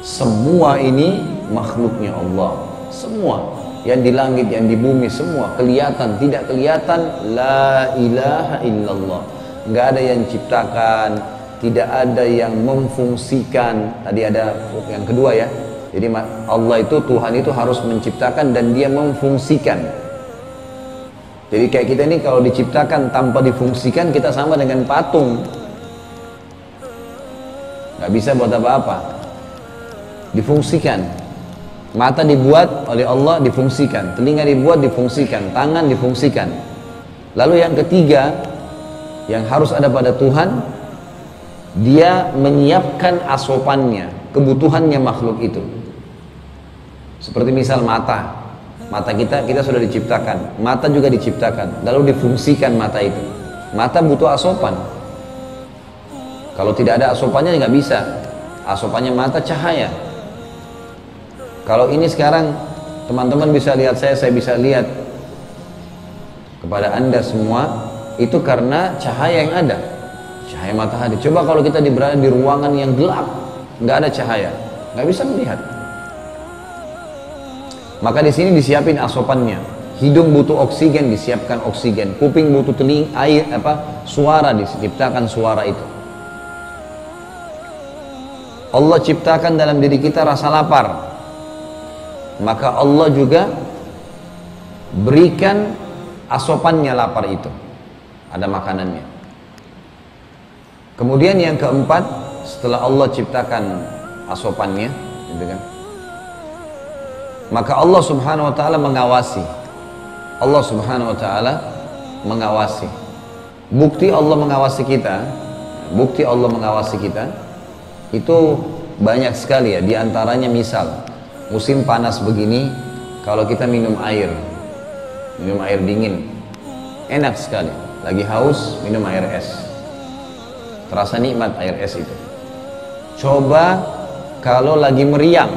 Semua ini makhluknya Allah. Semua yang di langit, yang di bumi, semua kelihatan, tidak kelihatan. La ilaha illallah. Nggak ada yang ciptakan, tidak ada yang memfungsikan. Tadi ada yang kedua ya. Jadi Allah itu Tuhan itu harus menciptakan dan dia memfungsikan. Jadi kayak kita ini kalau diciptakan tanpa difungsikan kita sama dengan patung. Nggak bisa buat apa-apa. Difungsikan. Mata dibuat oleh Allah difungsikan. Telinga dibuat difungsikan. Tangan difungsikan. Lalu yang ketiga yang harus ada pada Tuhan dia menyiapkan asopannya kebutuhannya makhluk itu. Seperti misal mata. Mata kita kita sudah diciptakan. Mata juga diciptakan. Lalu difungsikan mata itu. Mata butuh asopan kalau tidak ada asopannya nggak bisa. Asopannya mata cahaya. Kalau ini sekarang teman-teman bisa lihat saya, saya bisa lihat kepada anda semua itu karena cahaya yang ada. Cahaya matahari. Coba kalau kita berada di ruangan yang gelap nggak ada cahaya nggak bisa melihat. Maka di sini disiapin asopannya hidung butuh oksigen disiapkan oksigen. Kuping butuh teling air apa suara diciptakan suara itu Allah ciptakan dalam diri kita rasa lapar. Maka Allah juga berikan asopannya lapar itu. Ada makanannya. Kemudian yang keempat setelah Allah ciptakan asopannya gitu kan? Maka Allah subhanahu wa ta'ala mengawasi. Allah subhanahu wa ta'ala mengawasi. Bukti Allah mengawasi kita bukti Allah mengawasi kita itu banyak sekali ya di antaranya misal musim panas begini kalau kita minum air minum air dingin enak sekali. Lagi haus minum air es. Terasa nikmat air es itu. Coba kalau lagi meriang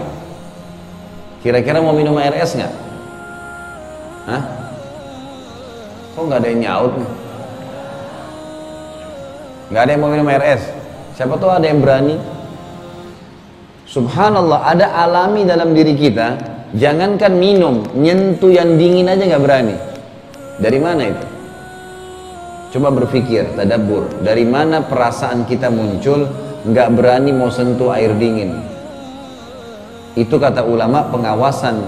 kira-kira mau minum air es nggak? Hah? kok nggak ada yang nyaut nih? Nggak ada yang mau minum air es. Siapa tahu ada yang berani Subhanallah ada alami dalam diri kita jangankan minum nyentuh yang dingin aja nggak berani. Dari mana itu? Coba berpikir tadabbur. Dari mana perasaan kita muncul nggak berani mau sentuh air dingin? Itu kata ulama pengawasan.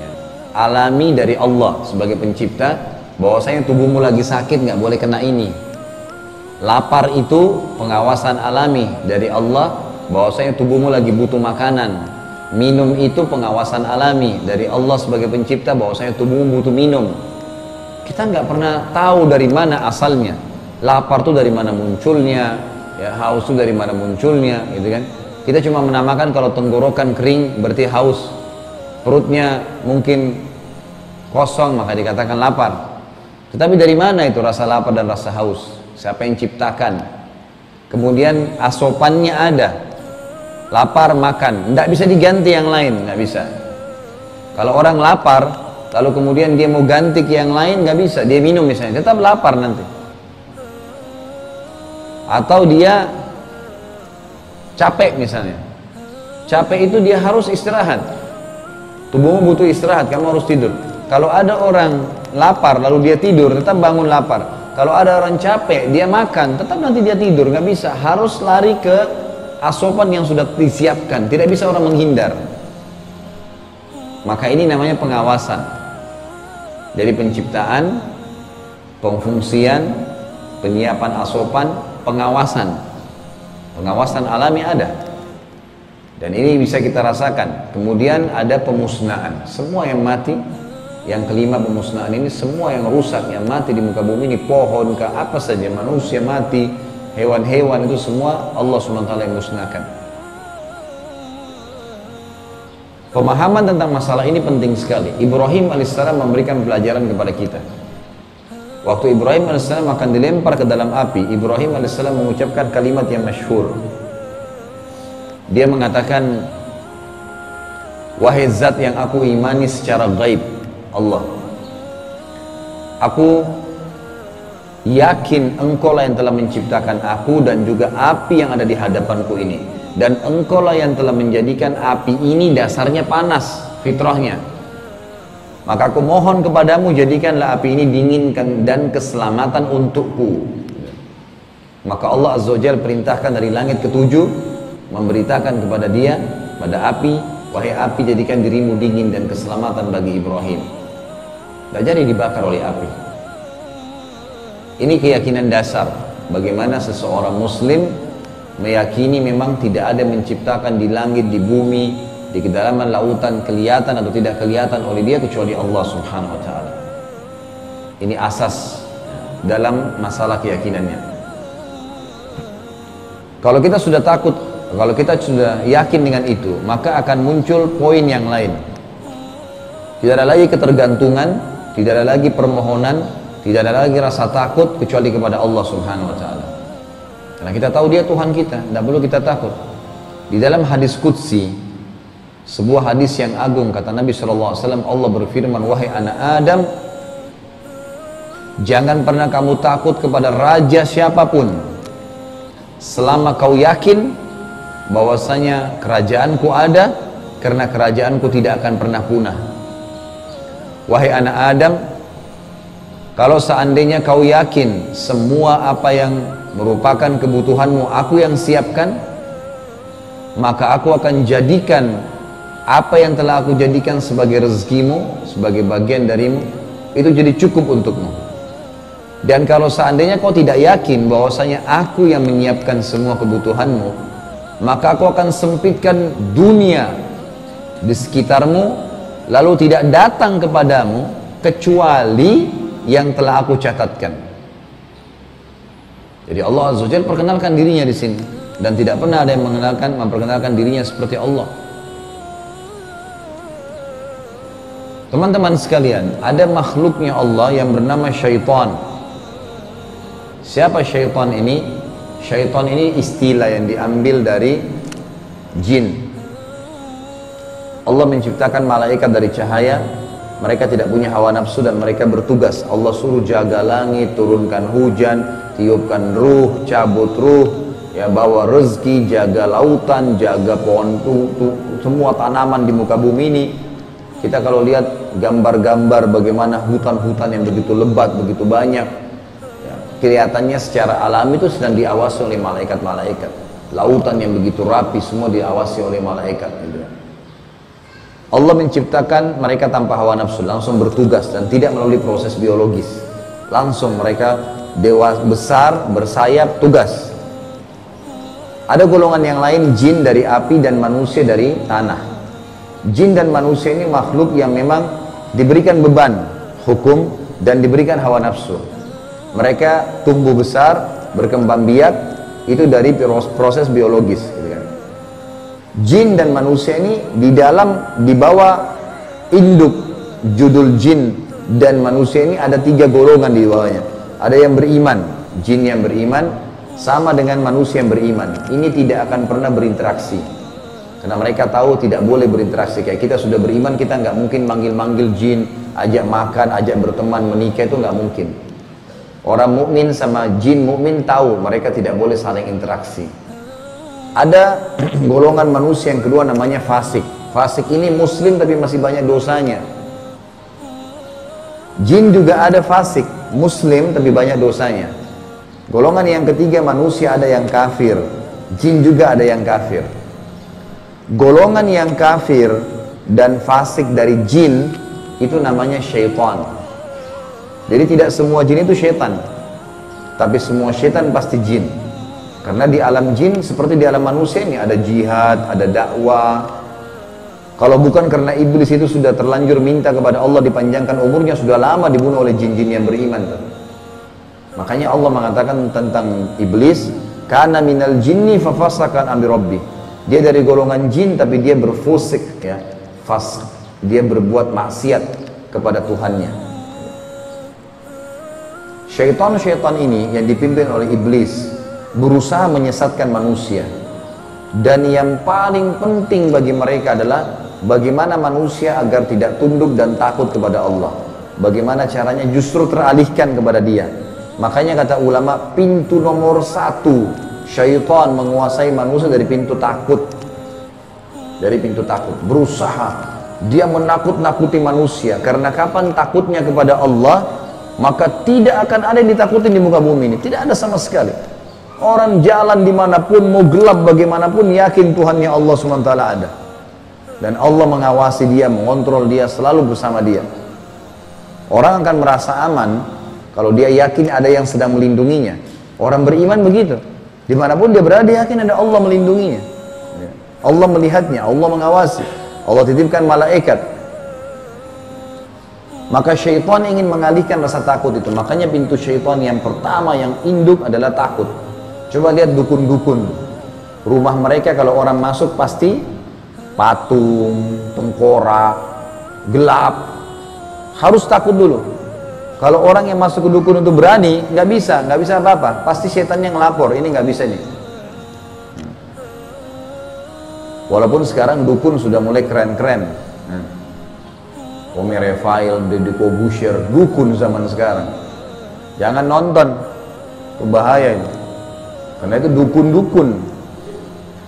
Ya, alami dari Allah sebagai pencipta bahwasanya tubuhmu lagi sakit nggak boleh kena ini. Lapar itu pengawasan alami dari Allah bahwasanya tubuhmu lagi butuh makanan. Minum itu pengawasan alami dari Allah sebagai pencipta bahwasanya tubuhmu butuh minum. Kita nggak pernah tahu dari mana asalnya. Lapar tuh dari mana munculnya ya haus tuh dari mana munculnya gitu kan. Kita cuma menamakan kalau tenggorokan kering berarti haus. Perutnya mungkin kosong maka dikatakan lapar. Tetapi dari mana itu rasa lapar dan rasa haus? Siapa yang ciptakan? Kemudian asopannya ada lapar makan. Tidak bisa diganti yang lain nggak bisa. Kalau orang lapar lalu kemudian dia mau ganti ke yang lain nggak bisa. Dia minum misalnya tetap lapar nanti. Atau dia capek misalnya. Capek itu dia harus istirahat. Tubuhmu butuh istirahat kamu harus tidur. Kalau ada orang lapar lalu dia tidur tetap bangun lapar. Kalau ada orang capek dia makan tetap nanti dia tidur nggak bisa. Harus lari ke asopan yang sudah disiapkan tidak bisa orang menghindar. Maka ini namanya pengawasan. Dari penciptaan pengfungsian penyiapan asopan pengawasan. Pengawasan alami ada. Dan ini bisa kita rasakan. Kemudian ada pemusnahan semua yang mati yang kelima pemusnahan ini semua yang rusak yang mati di muka bumi ini pohon ke apa saja manusia mati hewan-hewan itu semua Allah SWT yang musnahkan. Pemahaman tentang masalah ini penting sekali. Ibrahim alaihissalam memberikan pelajaran kepada kita. Waktu Ibrahim alaihissalam akan dilempar ke dalam api Ibrahim alaihissalam mengucapkan kalimat yang masyhur. Dia mengatakan wahai zat yang aku imani secara gaib Allah aku yakin engkau lah yang telah menciptakan aku dan juga api yang ada di hadapanku ini. Dan engkau lah yang telah menjadikan api ini dasarnya panas fitrahnya. Maka aku mohon kepadamu jadikanlah api ini dinginkan dan keselamatan untukku. Maka Allah Azza wa perintahkan dari langit ketujuh memberitakan kepada dia pada api wahai api jadikan dirimu dingin dan keselamatan bagi Ibrahim. Tidak jadi dibakar oleh api ini keyakinan dasar bagaimana seseorang muslim meyakini memang tidak ada menciptakan di langit, di bumi, di kedalaman lautan kelihatan atau tidak kelihatan oleh dia kecuali Allah Subhanahu wa taala. Ini asas dalam masalah keyakinannya. Kalau kita sudah takut, kalau kita sudah yakin dengan itu, maka akan muncul poin yang lain. Tidak ada lagi ketergantungan, tidak ada lagi permohonan, tidak ada lagi rasa takut kecuali kepada Allah Subhanahu wa taala. Karena kita tahu dia Tuhan kita, tidak perlu kita takut. Di dalam hadis qudsi sebuah hadis yang agung kata Nabi SAW Allah berfirman wahai anak Adam jangan pernah kamu takut kepada raja siapa pun selama kau yakin bahwasanya kerajaanku ada karena kerajaanku tidak akan pernah punah wahai anak Adam kalau seandainya kau yakin semua apa yang merupakan kebutuhanmu aku yang siapkan, maka aku akan jadikan apa yang telah aku jadikan sebagai rezekimu, sebagai bagian darimu, itu jadi cukup untukmu. Dan kalau seandainya kau tidak yakin bahwasanya aku yang menyiapkan semua kebutuhanmu, maka aku akan sempitkan dunia di sekitarmu, lalu tidak datang kepadamu kecuali yang telah aku catatkan. Jadi Allah Azza Jalla perkenalkan dirinya di sini dan tidak pernah ada yang mengenalkan memperkenalkan dirinya seperti Allah. Teman-teman sekalian, ada makhluknya Allah yang bernama syaitan. Siapa syaitan ini? Syaitan ini istilah yang diambil dari jin. Allah menciptakan malaikat dari cahaya, mereka tidak punya hawa nafsu dan mereka bertugas. Allah suruh jaga langit turunkan hujan tiupkan ruh cabut ruh ya bawa rezeki jaga lautan jaga pohon tu, tu, semua tanaman di muka bumi ini. Kita kalau lihat gambar-gambar bagaimana hutan-hutan yang begitu lebat begitu banyak ya, kelihatannya secara alami itu sedang diawasi oleh malaikat-malaikat. Lautan yang begitu rapi semua diawasi oleh malaikat. gitu. Allah menciptakan mereka tanpa hawa nafsu, langsung bertugas dan tidak melalui proses biologis. Langsung mereka dewa besar, bersayap, tugas. Ada golongan yang lain jin dari api dan manusia dari tanah. Jin dan manusia ini makhluk yang memang diberikan beban hukum dan diberikan hawa nafsu. Mereka tumbuh besar, berkembang biak itu dari proses biologis jin dan manusia ini di dalam di bawah induk judul jin dan manusia ini ada tiga golongan di bawahnya. Ada yang beriman jin yang beriman sama dengan manusia yang beriman. Ini tidak akan pernah berinteraksi. Karena mereka tahu tidak boleh berinteraksi. Kayak kita sudah beriman kita nggak mungkin manggil-manggil jin ajak makan ajak berteman menikah itu nggak mungkin. Orang mukmin sama jin mukmin tahu mereka tidak boleh saling interaksi ada golongan manusia yang kedua namanya fasik. Fasik ini muslim tapi masih banyak dosanya. Jin juga ada fasik, muslim tapi banyak dosanya. Golongan yang ketiga manusia ada yang kafir, jin juga ada yang kafir. Golongan yang kafir dan fasik dari jin itu namanya syaitan. Jadi tidak semua jin itu syaitan, tapi semua syaitan pasti jin. Karena di alam jin seperti di alam manusia ini ada jihad, ada dakwah. Kalau bukan karena iblis itu sudah terlanjur minta kepada Allah dipanjangkan umurnya sudah lama dibunuh oleh jin-jin yang beriman. Makanya Allah mengatakan tentang iblis, karena minal jinni fafasakan ambi rabbi. Dia dari golongan jin tapi dia berfusik ya, fas. Dia berbuat maksiat kepada Tuhannya. Syaitan-syaitan ini yang dipimpin oleh iblis berusaha menyesatkan manusia. Dan yang paling penting bagi mereka adalah bagaimana manusia agar tidak tunduk dan takut kepada Allah. Bagaimana caranya justru teralihkan kepada dia. Makanya kata ulama, pintu nomor satu syaitan menguasai manusia dari pintu takut. Dari pintu takut, berusaha. Dia menakut-nakuti manusia. Karena kapan takutnya kepada Allah maka tidak akan ada yang ditakuti di muka bumi ini. Tidak ada sama sekali orang jalan di mana pun mau gelap bagaimanapun yakin Tuhannya Allah SWT ada. Dan Allah mengawasi dia mengontrol dia selalu bersama dia. Orang akan merasa aman kalau dia yakin ada yang sedang melindunginya. Orang beriman begitu. Di mana pun dia berada dia yakin ada Allah melindunginya. Allah melihatnya Allah mengawasi. Allah titipkan malaikat. Maka syaitan ingin mengalihkan rasa takut itu. Makanya pintu syaitan yang pertama yang induk adalah takut coba lihat dukun-dukun rumah mereka kalau orang masuk pasti patung, tengkorak, gelap harus takut dulu kalau orang yang masuk ke dukun itu berani nggak bisa, nggak bisa apa-apa pasti setan yang lapor, ini nggak bisa nih Walaupun sekarang dukun sudah mulai keren-keren. Omi Refail, Deddy Kobusher, dukun zaman sekarang. Jangan nonton, bahaya itu. Karena itu dukun-dukun.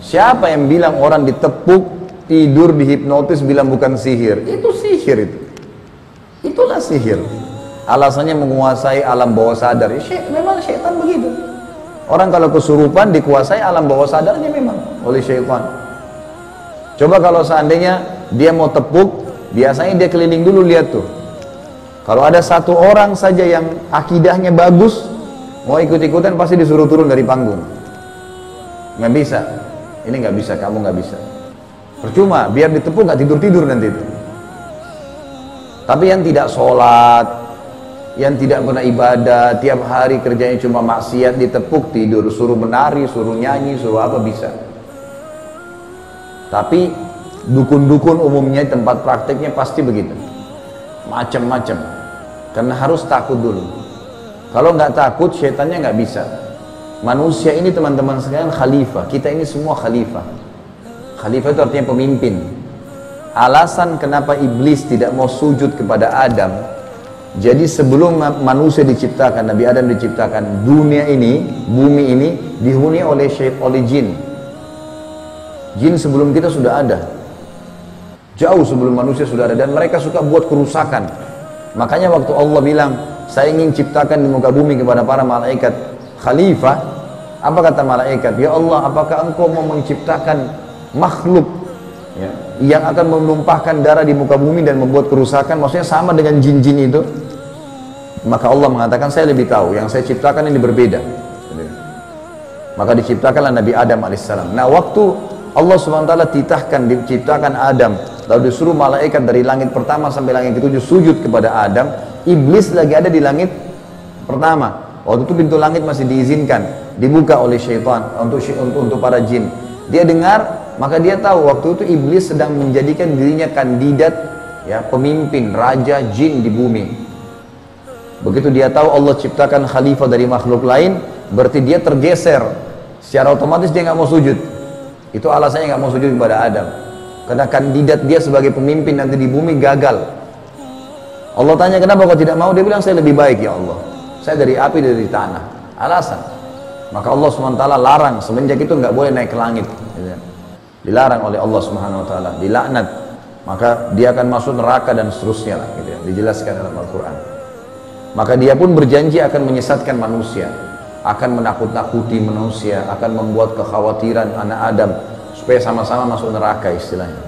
Siapa yang bilang orang ditepuk, tidur, dihipnotis, bilang bukan sihir? Itu sihir itu. Itulah sihir. Alasannya menguasai alam bawah sadar. Ya, memang syaitan begitu. Orang kalau kesurupan dikuasai alam bawah sadarnya memang oleh syaitan. Coba kalau seandainya dia mau tepuk, biasanya dia keliling dulu lihat tuh. Kalau ada satu orang saja yang akidahnya bagus, mau ikut-ikutan pasti disuruh turun dari panggung. Nggak bisa. Ini nggak bisa, kamu nggak bisa. Percuma, biar ditepuk nggak tidur-tidur nanti itu. Tapi yang tidak sholat, yang tidak pernah ibadah, tiap hari kerjanya cuma maksiat, ditepuk tidur, suruh menari, suruh nyanyi, suruh apa bisa. Tapi dukun-dukun umumnya tempat prakteknya pasti begitu. Macam-macam. Karena harus takut dulu. Kalau nggak takut, setannya nggak bisa. Manusia ini teman-teman sekalian khalifah. Kita ini semua khalifah. Khalifah itu artinya pemimpin. Alasan kenapa iblis tidak mau sujud kepada Adam. Jadi sebelum manusia diciptakan, Nabi Adam diciptakan, dunia ini, bumi ini dihuni oleh syait, oleh jin Jin sebelum kita sudah ada. Jauh sebelum manusia sudah ada dan mereka suka buat kerusakan. Makanya waktu Allah bilang, saya ingin ciptakan di muka bumi kepada para malaikat khalifah, apa kata malaikat? Ya Allah, apakah engkau mau menciptakan makhluk ya, yang akan menumpahkan darah di muka bumi dan membuat kerusakan? Maksudnya sama dengan jin-jin itu? Maka Allah mengatakan, saya lebih tahu, yang saya ciptakan ini berbeda. Maka diciptakanlah Nabi Adam alaihissalam. Nah waktu Allah SWT titahkan, diciptakan Adam lalu disuruh malaikat dari langit pertama sampai langit ketujuh sujud kepada Adam iblis lagi ada di langit pertama. Waktu itu pintu langit masih diizinkan dibuka oleh syaitan untuk untuk, untuk para jin. Dia dengar maka dia tahu waktu itu iblis sedang menjadikan dirinya kandidat ya pemimpin raja jin di bumi. Begitu dia tahu Allah ciptakan khalifah dari makhluk lain berarti dia tergeser. Secara otomatis dia nggak mau sujud. Itu alasannya nggak mau sujud kepada Adam. Karena kandidat dia sebagai pemimpin nanti di bumi gagal. Allah tanya kenapa kau tidak mau? Dia bilang saya lebih baik ya Allah. Saya dari api dari tanah. Alasan. Maka Allah SWT larang semenjak itu nggak boleh naik ke langit. Gitu. Dilarang oleh Allah Subhanahu Wa Taala. Dilaknat. Maka dia akan masuk neraka dan seterusnya lah. Gitu ya. Dijelaskan dalam Al-Quran. Maka dia pun berjanji akan menyesatkan manusia akan menakut-nakuti manusia, akan membuat kekhawatiran anak Adam supaya sama-sama masuk neraka istilahnya.